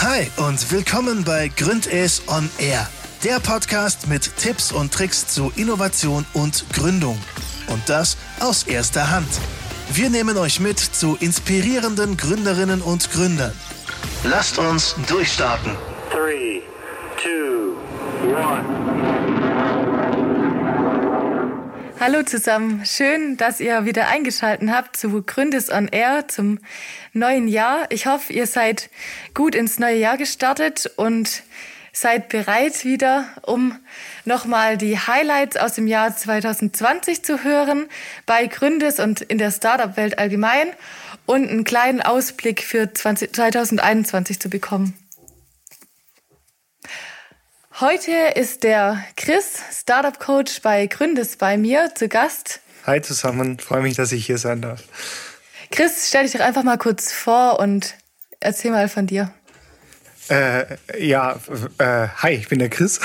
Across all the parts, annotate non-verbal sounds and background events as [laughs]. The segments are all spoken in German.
Hi und willkommen bei Gründes on Air, der Podcast mit Tipps und Tricks zu Innovation und Gründung. Und das aus erster Hand. Wir nehmen euch mit zu inspirierenden Gründerinnen und Gründern. Lasst uns durchstarten. Hallo zusammen, schön, dass ihr wieder eingeschaltet habt zu Gründes on Air zum neuen Jahr. Ich hoffe, ihr seid gut ins neue Jahr gestartet und seid bereit wieder, um nochmal die Highlights aus dem Jahr 2020 zu hören bei Gründes und in der Startup-Welt allgemein und einen kleinen Ausblick für 20, 2021 zu bekommen. Heute ist der Chris, Startup Coach bei Gründes bei mir zu Gast. Hi zusammen, freue mich, dass ich hier sein darf. Chris, stell dich doch einfach mal kurz vor und erzähl mal von dir. Äh, ja, äh, hi, ich bin der Chris.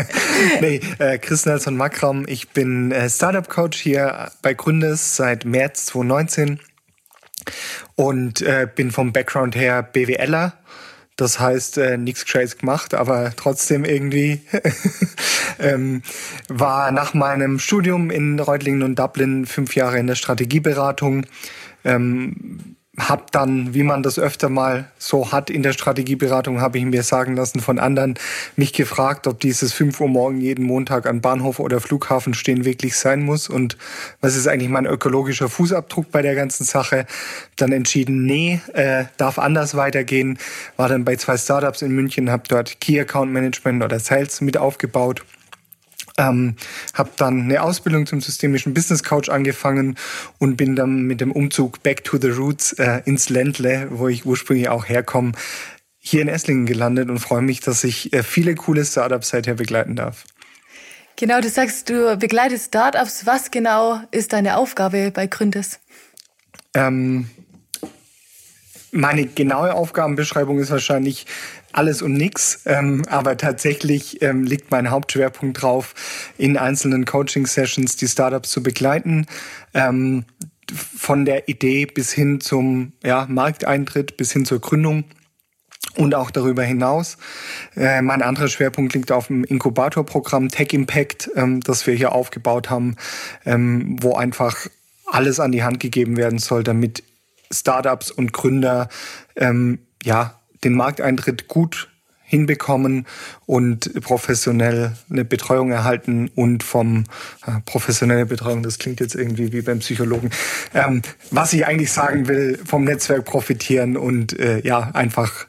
[laughs] nee, äh, Chris Nelson Makram. Ich bin äh, Startup Coach hier bei Gründes seit März 2019 und äh, bin vom Background her BWLer. Das heißt, äh, nichts Gescheites gemacht, aber trotzdem irgendwie [laughs] ähm, war nach meinem Studium in Reutlingen und Dublin fünf Jahre in der Strategieberatung. Ähm, hab dann, wie man das öfter mal so hat in der Strategieberatung, habe ich mir sagen lassen von anderen, mich gefragt, ob dieses 5 Uhr morgen jeden Montag an Bahnhof oder Flughafen stehen wirklich sein muss und was ist eigentlich mein ökologischer Fußabdruck bei der ganzen Sache. Dann entschieden, nee, äh, darf anders weitergehen. War dann bei zwei Startups in München, habe dort Key Account Management oder Sales mit aufgebaut ähm, habe dann eine Ausbildung zum systemischen Business Coach angefangen und bin dann mit dem Umzug Back to the Roots äh, ins Ländle, wo ich ursprünglich auch herkomme, hier in Esslingen gelandet und freue mich, dass ich äh, viele coole Startups seither begleiten darf. Genau, du sagst, du begleitest Startups. Was genau ist deine Aufgabe bei Gründes? Ähm, meine genaue Aufgabenbeschreibung ist wahrscheinlich alles und nix, ähm, aber tatsächlich ähm, liegt mein Hauptschwerpunkt drauf, in einzelnen Coaching-Sessions die Startups zu begleiten. Ähm, von der Idee bis hin zum ja, Markteintritt, bis hin zur Gründung und auch darüber hinaus. Äh, mein anderer Schwerpunkt liegt auf dem Inkubatorprogramm Tech Impact, ähm, das wir hier aufgebaut haben, ähm, wo einfach alles an die Hand gegeben werden soll, damit Startups und Gründer ähm, ja den Markteintritt gut hinbekommen und professionell eine Betreuung erhalten und vom äh, professionelle Betreuung, das klingt jetzt irgendwie wie beim Psychologen. Ähm, was ich eigentlich sagen will, vom Netzwerk profitieren und äh, ja, einfach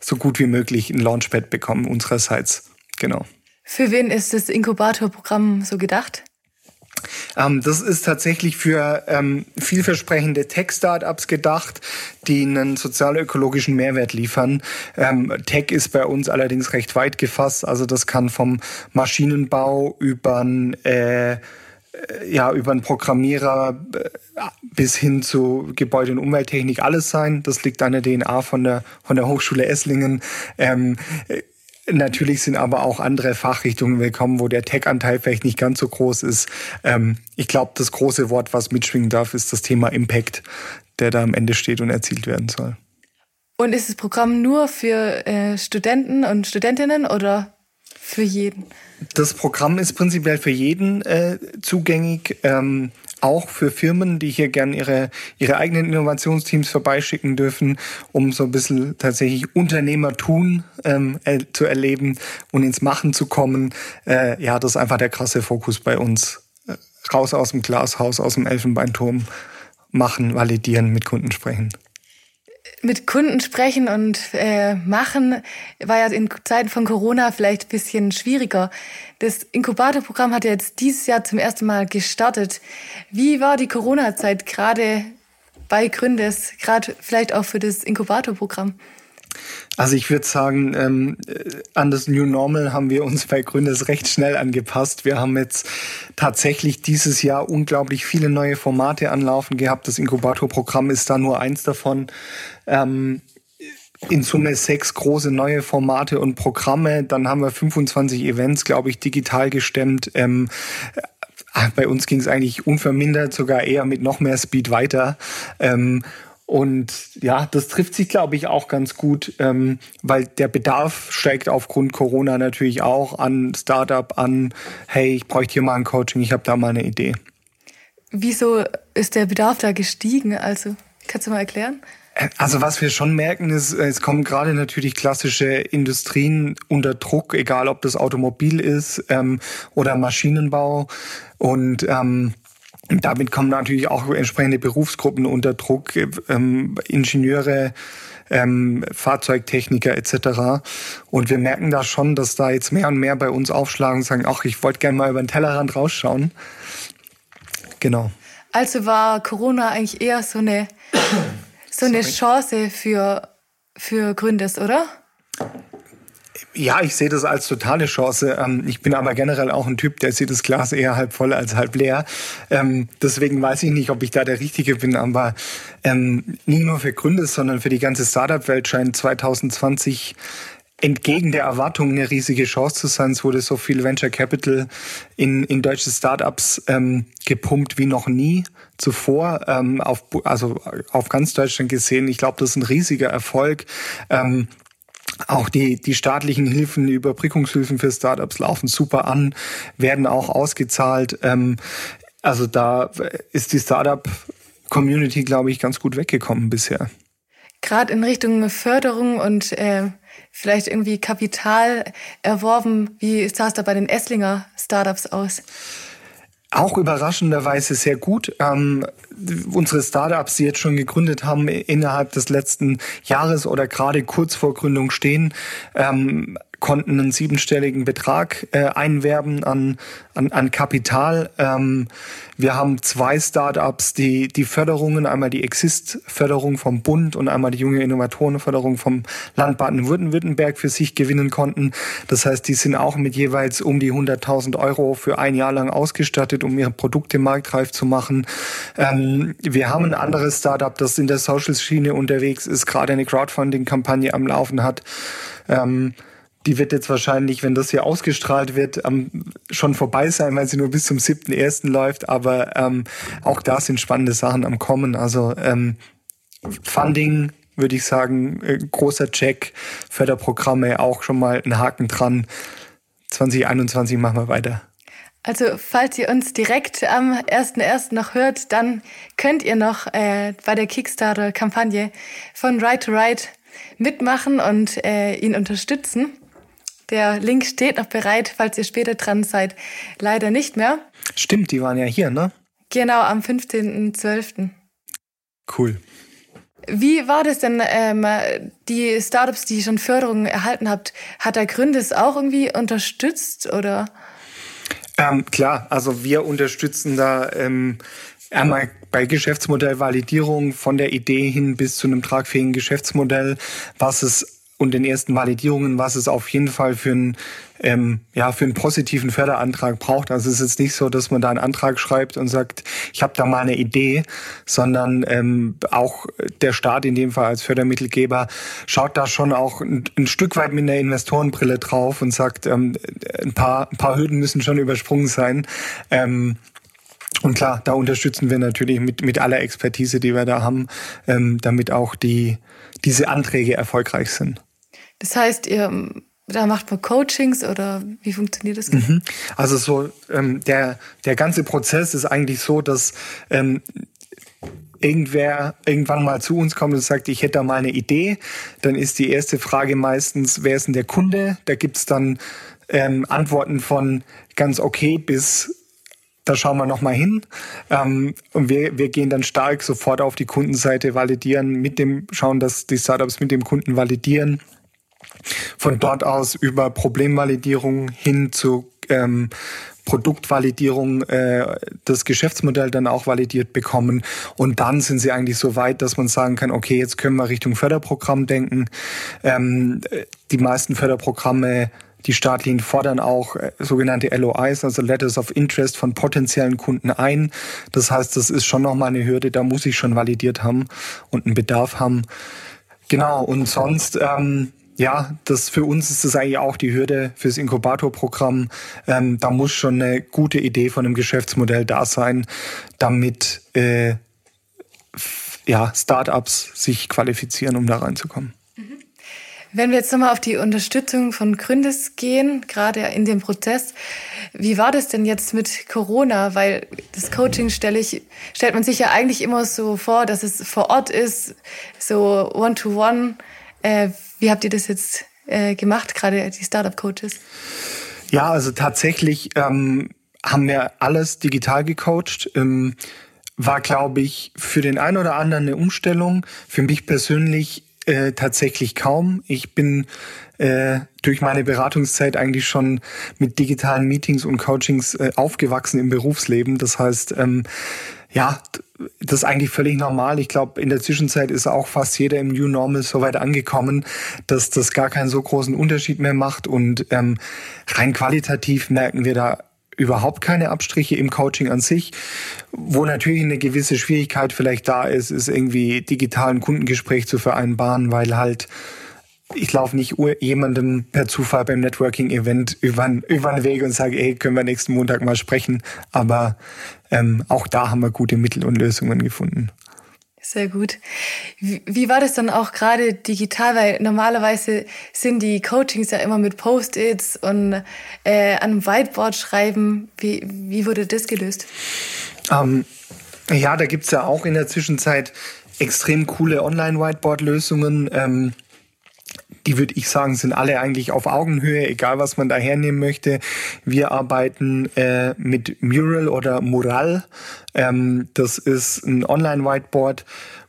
so gut wie möglich ein Launchpad bekommen unsererseits. Genau. Für wen ist das Inkubatorprogramm so gedacht? Ähm, das ist tatsächlich für ähm, vielversprechende Tech-Startups gedacht, die einen sozial-ökologischen Mehrwert liefern. Ähm, Tech ist bei uns allerdings recht weit gefasst. Also das kann vom Maschinenbau über äh, ja, über einen Programmierer äh, bis hin zu Gebäude- und Umwelttechnik alles sein. Das liegt an der DNA von der, von der Hochschule Esslingen. Ähm, Natürlich sind aber auch andere Fachrichtungen willkommen, wo der Tech-Anteil vielleicht nicht ganz so groß ist. Ähm, ich glaube, das große Wort, was mitschwingen darf, ist das Thema Impact, der da am Ende steht und erzielt werden soll. Und ist das Programm nur für äh, Studenten und Studentinnen oder für jeden? Das Programm ist prinzipiell für jeden äh, zugänglich. Ähm, auch für Firmen, die hier gern ihre, ihre eigenen Innovationsteams vorbeischicken dürfen, um so ein bisschen tatsächlich Unternehmertun ähm, äh, zu erleben und ins Machen zu kommen. Äh, ja, das ist einfach der krasse Fokus bei uns. Äh, raus aus dem Glashaus, aus dem Elfenbeinturm machen, validieren, mit Kunden sprechen mit Kunden sprechen und äh, machen war ja in Zeiten von Corona vielleicht ein bisschen schwieriger. Das Inkubatorprogramm hat ja jetzt dieses Jahr zum ersten Mal gestartet. Wie war die Corona-Zeit gerade bei Gründes, gerade vielleicht auch für das Inkubatorprogramm? Also ich würde sagen, ähm, an das New Normal haben wir uns bei Gründes recht schnell angepasst. Wir haben jetzt tatsächlich dieses Jahr unglaublich viele neue Formate anlaufen gehabt. Das Inkubatorprogramm ist da nur eins davon. Ähm, in Summe sechs große neue Formate und Programme. Dann haben wir 25 Events, glaube ich, digital gestemmt. Ähm, äh, bei uns ging es eigentlich unvermindert, sogar eher mit noch mehr Speed weiter. Ähm, Und ja, das trifft sich, glaube ich, auch ganz gut, ähm, weil der Bedarf steigt aufgrund Corona natürlich auch an Startup, an, hey, ich bräuchte hier mal ein Coaching, ich habe da mal eine Idee. Wieso ist der Bedarf da gestiegen? Also, kannst du mal erklären? Also was wir schon merken, ist, es kommen gerade natürlich klassische Industrien unter Druck, egal ob das Automobil ist ähm, oder Maschinenbau. Und ähm, damit kommen natürlich auch entsprechende Berufsgruppen unter Druck, ähm, Ingenieure, ähm, Fahrzeugtechniker etc. Und wir merken da schon, dass da jetzt mehr und mehr bei uns aufschlagen und sagen, ach, ich wollte gerne mal über den Tellerrand rausschauen. Genau. Also war Corona eigentlich eher so eine so eine Chance für, für Gründes, oder? Ja, ich sehe das als totale Chance. Ähm, ich bin aber generell auch ein Typ, der sieht das Glas eher halb voll als halb leer. Ähm, deswegen weiß ich nicht, ob ich da der Richtige bin. Aber ähm, nicht nur für Gründe, sondern für die ganze Startup-Welt scheint 2020 entgegen der Erwartungen eine riesige Chance zu sein. Es wurde so viel Venture Capital in, in deutsche Startups gepumpt wie noch nie zuvor, ähm, auf, also auf ganz Deutschland gesehen. Ich glaube, das ist ein riesiger Erfolg. Ähm, auch die, die staatlichen Hilfen, die Überbrückungshilfen für Startups laufen super an, werden auch ausgezahlt. Ähm, also da ist die Startup-Community, glaube ich, ganz gut weggekommen bisher. Gerade in Richtung Förderung und äh, vielleicht irgendwie Kapital erworben. Wie sah es da bei den Esslinger Startups aus? Auch überraschenderweise sehr gut. Ähm, unsere Startups, die jetzt schon gegründet haben, innerhalb des letzten Jahres oder gerade kurz vor Gründung stehen, ähm, konnten einen siebenstelligen Betrag äh, einwerben an, an, an Kapital. Ähm, wir haben zwei Startups, die die Förderungen, einmal die Exist-Förderung vom Bund und einmal die junge Innovatorenförderung vom Land Baden-Württemberg für sich gewinnen konnten. Das heißt, die sind auch mit jeweils um die 100.000 Euro für ein Jahr lang ausgestattet, um ihre Produkte marktreif zu machen. Ähm, wir haben ein anderes Startup, das in der Social-Schiene unterwegs ist, gerade eine Crowdfunding-Kampagne am Laufen hat. Ähm, die wird jetzt wahrscheinlich, wenn das hier ausgestrahlt wird, ähm, schon vorbei sein, weil sie nur bis zum 7.1. läuft. Aber ähm, auch da sind spannende Sachen am Kommen. Also ähm, Funding, würde ich sagen, äh, großer Check. Förderprogramme auch schon mal ein Haken dran. 2021 machen wir weiter. Also falls ihr uns direkt am 1.1. noch hört, dann könnt ihr noch äh, bei der Kickstarter-Kampagne von Right to Right mitmachen und äh, ihn unterstützen. Der Link steht noch bereit, falls ihr später dran seid. Leider nicht mehr. Stimmt, die waren ja hier, ne? Genau, am 15.12. Cool. Wie war das denn, ähm, die Startups, die schon Förderung erhalten habt, hat der Gründes auch irgendwie unterstützt oder? Ähm, klar, also wir unterstützen da ähm, einmal bei Geschäftsmodellvalidierung von der Idee hin bis zu einem tragfähigen Geschäftsmodell, was es und den ersten Validierungen, was es auf jeden Fall für einen, ähm, ja, für einen positiven Förderantrag braucht. Also es ist jetzt nicht so, dass man da einen Antrag schreibt und sagt, ich habe da mal eine Idee, sondern ähm, auch der Staat in dem Fall als Fördermittelgeber schaut da schon auch ein, ein Stück weit mit einer Investorenbrille drauf und sagt, ähm, ein, paar, ein paar Hürden müssen schon übersprungen sein. Ähm, und klar, da unterstützen wir natürlich mit, mit aller Expertise, die wir da haben, ähm, damit auch die, diese Anträge erfolgreich sind. Das heißt, ihr da macht man Coachings oder wie funktioniert das? Mhm. Also so ähm, der der ganze Prozess ist eigentlich so, dass ähm, irgendwer irgendwann mal zu uns kommt und sagt, ich hätte da mal eine Idee, dann ist die erste Frage meistens, wer ist denn der Kunde? Da gibt's dann ähm, Antworten von ganz okay bis da schauen wir nochmal hin. Ähm, und wir, wir gehen dann stark sofort auf die Kundenseite, validieren mit dem, schauen, dass die Startups mit dem Kunden validieren von dort aus über Problemvalidierung hin zu ähm, Produktvalidierung äh, das Geschäftsmodell dann auch validiert bekommen. Und dann sind sie eigentlich so weit, dass man sagen kann, okay, jetzt können wir Richtung Förderprogramm denken. Ähm, die meisten Förderprogramme die staatlichen fordern auch äh, sogenannte LOIs, also Letters of Interest von potenziellen Kunden ein. Das heißt, das ist schon nochmal eine Hürde, da muss ich schon validiert haben und einen Bedarf haben. Genau, und sonst ähm, ja, das für uns ist das eigentlich auch die Hürde fürs Inkubatorprogramm. Ähm, da muss schon eine gute Idee von einem Geschäftsmodell da sein, damit äh, ja, Startups sich qualifizieren, um da reinzukommen. Wenn wir jetzt nochmal auf die Unterstützung von Gründes gehen, gerade in dem Prozess, wie war das denn jetzt mit Corona? Weil das Coaching stelle ich, stellt man sich ja eigentlich immer so vor, dass es vor Ort ist, so One-to-One. -one. Äh, wie habt ihr das jetzt äh, gemacht, gerade die Startup-Coaches? Ja, also tatsächlich ähm, haben wir alles digital gecoacht. Ähm, war, glaube ich, für den einen oder anderen eine Umstellung. Für mich persönlich äh, tatsächlich kaum. Ich bin äh, durch meine Beratungszeit eigentlich schon mit digitalen Meetings und Coachings äh, aufgewachsen im Berufsleben. Das heißt, ähm, ja, das ist eigentlich völlig normal. Ich glaube, in der Zwischenzeit ist auch fast jeder im New Normal so weit angekommen, dass das gar keinen so großen Unterschied mehr macht. Und ähm, rein qualitativ merken wir da überhaupt keine Abstriche im Coaching an sich. Wo natürlich eine gewisse Schwierigkeit vielleicht da ist, ist irgendwie digitalen Kundengespräch zu vereinbaren, weil halt ich laufe nicht jemandem per Zufall beim Networking-Event über, über den Weg und sage, ey, können wir nächsten Montag mal sprechen. Aber ähm, auch da haben wir gute Mittel und Lösungen gefunden. Sehr gut. Wie, war das dann auch gerade digital? Weil normalerweise sind die Coachings ja immer mit Post-its und äh, an einem Whiteboard schreiben. Wie, wie wurde das gelöst? Ähm, ja, da gibt's ja auch in der Zwischenzeit extrem coole Online-Whiteboard-Lösungen. Ähm, die würde ich sagen, sind alle eigentlich auf Augenhöhe, egal was man da hernehmen möchte. Wir arbeiten äh, mit Mural oder Mural. Ähm, das ist ein Online-Whiteboard,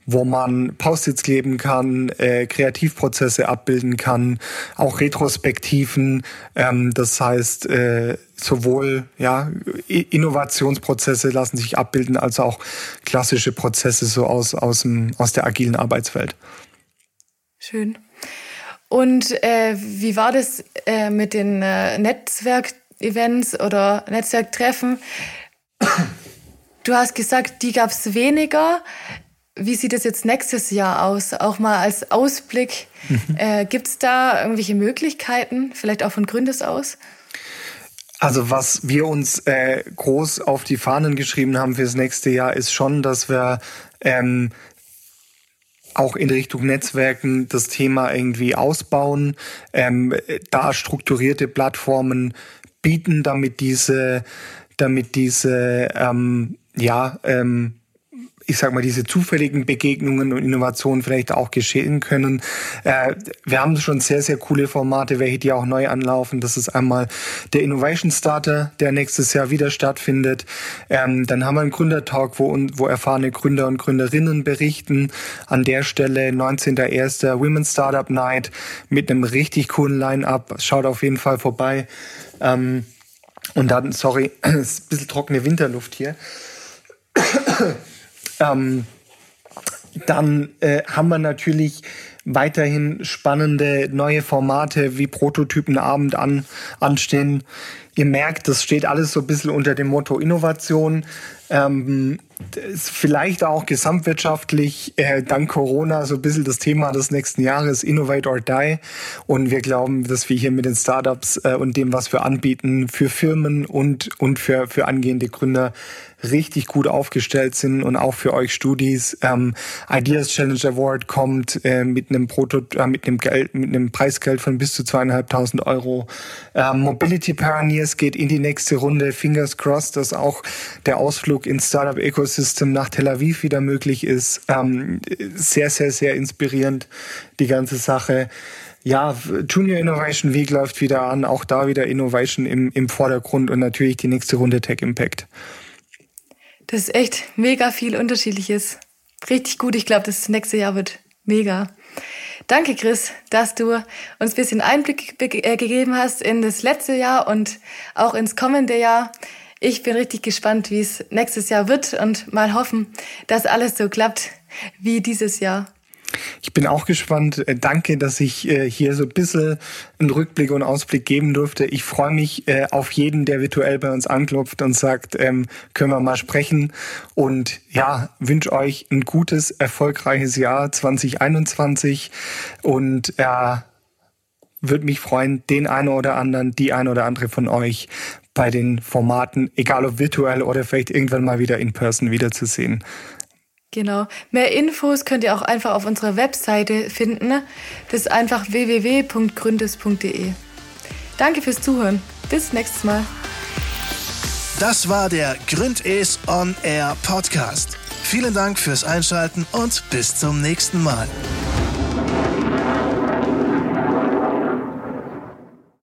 wo man Post-its kleben kann, äh, Kreativprozesse abbilden kann, auch Retrospektiven. Ähm, das heißt, äh, sowohl ja, Innovationsprozesse lassen sich abbilden, als auch klassische Prozesse so aus, aus, dem, aus der agilen Arbeitswelt. Schön. Und äh, wie war das äh, mit den äh, Netzwerkevents oder Netzwerktreffen? Du hast gesagt, die gab es weniger. Wie sieht es jetzt nächstes Jahr aus? Auch mal als Ausblick. Mhm. Äh, Gibt es da irgendwelche Möglichkeiten, vielleicht auch von Gründes aus? Also was wir uns äh, groß auf die Fahnen geschrieben haben fürs nächste Jahr, ist schon, dass wir ähm, auch in Richtung Netzwerken das Thema irgendwie ausbauen, ähm, da strukturierte Plattformen bieten, damit diese, damit diese ähm, ja ähm, ich sag mal, diese zufälligen Begegnungen und Innovationen vielleicht auch geschehen können. Äh, wir haben schon sehr, sehr coole Formate, welche die auch neu anlaufen. Das ist einmal der Innovation Starter, der nächstes Jahr wieder stattfindet. Ähm, dann haben wir einen Gründertalk, wo, wo erfahrene Gründer und Gründerinnen berichten. An der Stelle 19.01. Women's Startup Night mit einem richtig coolen Line-Up. Schaut auf jeden Fall vorbei. Ähm, und dann, sorry, [clears throat] ist ein bisschen trockene Winterluft hier. Ähm, dann äh, haben wir natürlich weiterhin spannende neue Formate wie Prototypenabend an, anstehen. Ihr merkt, das steht alles so ein bisschen unter dem Motto Innovation. Ähm, vielleicht auch gesamtwirtschaftlich äh, dank Corona so ein bisschen das Thema des nächsten Jahres, Innovate or Die. Und wir glauben, dass wir hier mit den Startups äh, und dem, was wir anbieten, für Firmen und, und für, für angehende Gründer richtig gut aufgestellt sind und auch für euch Studis. Ähm, Ideas Challenge Award kommt äh, mit einem Proto äh, mit einem Geld, mit einem Preisgeld von bis zu zweieinhalbtausend Euro. Ähm, Mobility Pioneers geht in die nächste Runde. Fingers crossed, dass auch der Ausflug ins Startup Ecosystem nach Tel Aviv wieder möglich ist. Ähm, sehr, sehr, sehr inspirierend die ganze Sache. Ja, Junior Innovation Week läuft wieder an, auch da wieder Innovation im, im Vordergrund und natürlich die nächste Runde Tech Impact. Das ist echt mega viel Unterschiedliches. Richtig gut. Ich glaube, das nächste Jahr wird mega. Danke, Chris, dass du uns ein bisschen Einblick äh, gegeben hast in das letzte Jahr und auch ins kommende Jahr. Ich bin richtig gespannt, wie es nächstes Jahr wird und mal hoffen, dass alles so klappt wie dieses Jahr. Ich bin auch gespannt. Äh, danke, dass ich äh, hier so ein bisschen einen Rückblick und Ausblick geben durfte. Ich freue mich äh, auf jeden, der virtuell bei uns anklopft und sagt, ähm, können wir mal sprechen. Und ja, wünsche euch ein gutes, erfolgreiches Jahr 2021 und äh, würde mich freuen, den einen oder anderen, die eine oder andere von euch bei den Formaten, egal ob virtuell oder vielleicht irgendwann mal wieder in person wiederzusehen. Genau. Mehr Infos könnt ihr auch einfach auf unserer Webseite finden. Das ist einfach www.gründes.de. Danke fürs Zuhören. Bis nächstes Mal. Das war der Gründes On Air Podcast. Vielen Dank fürs Einschalten und bis zum nächsten Mal.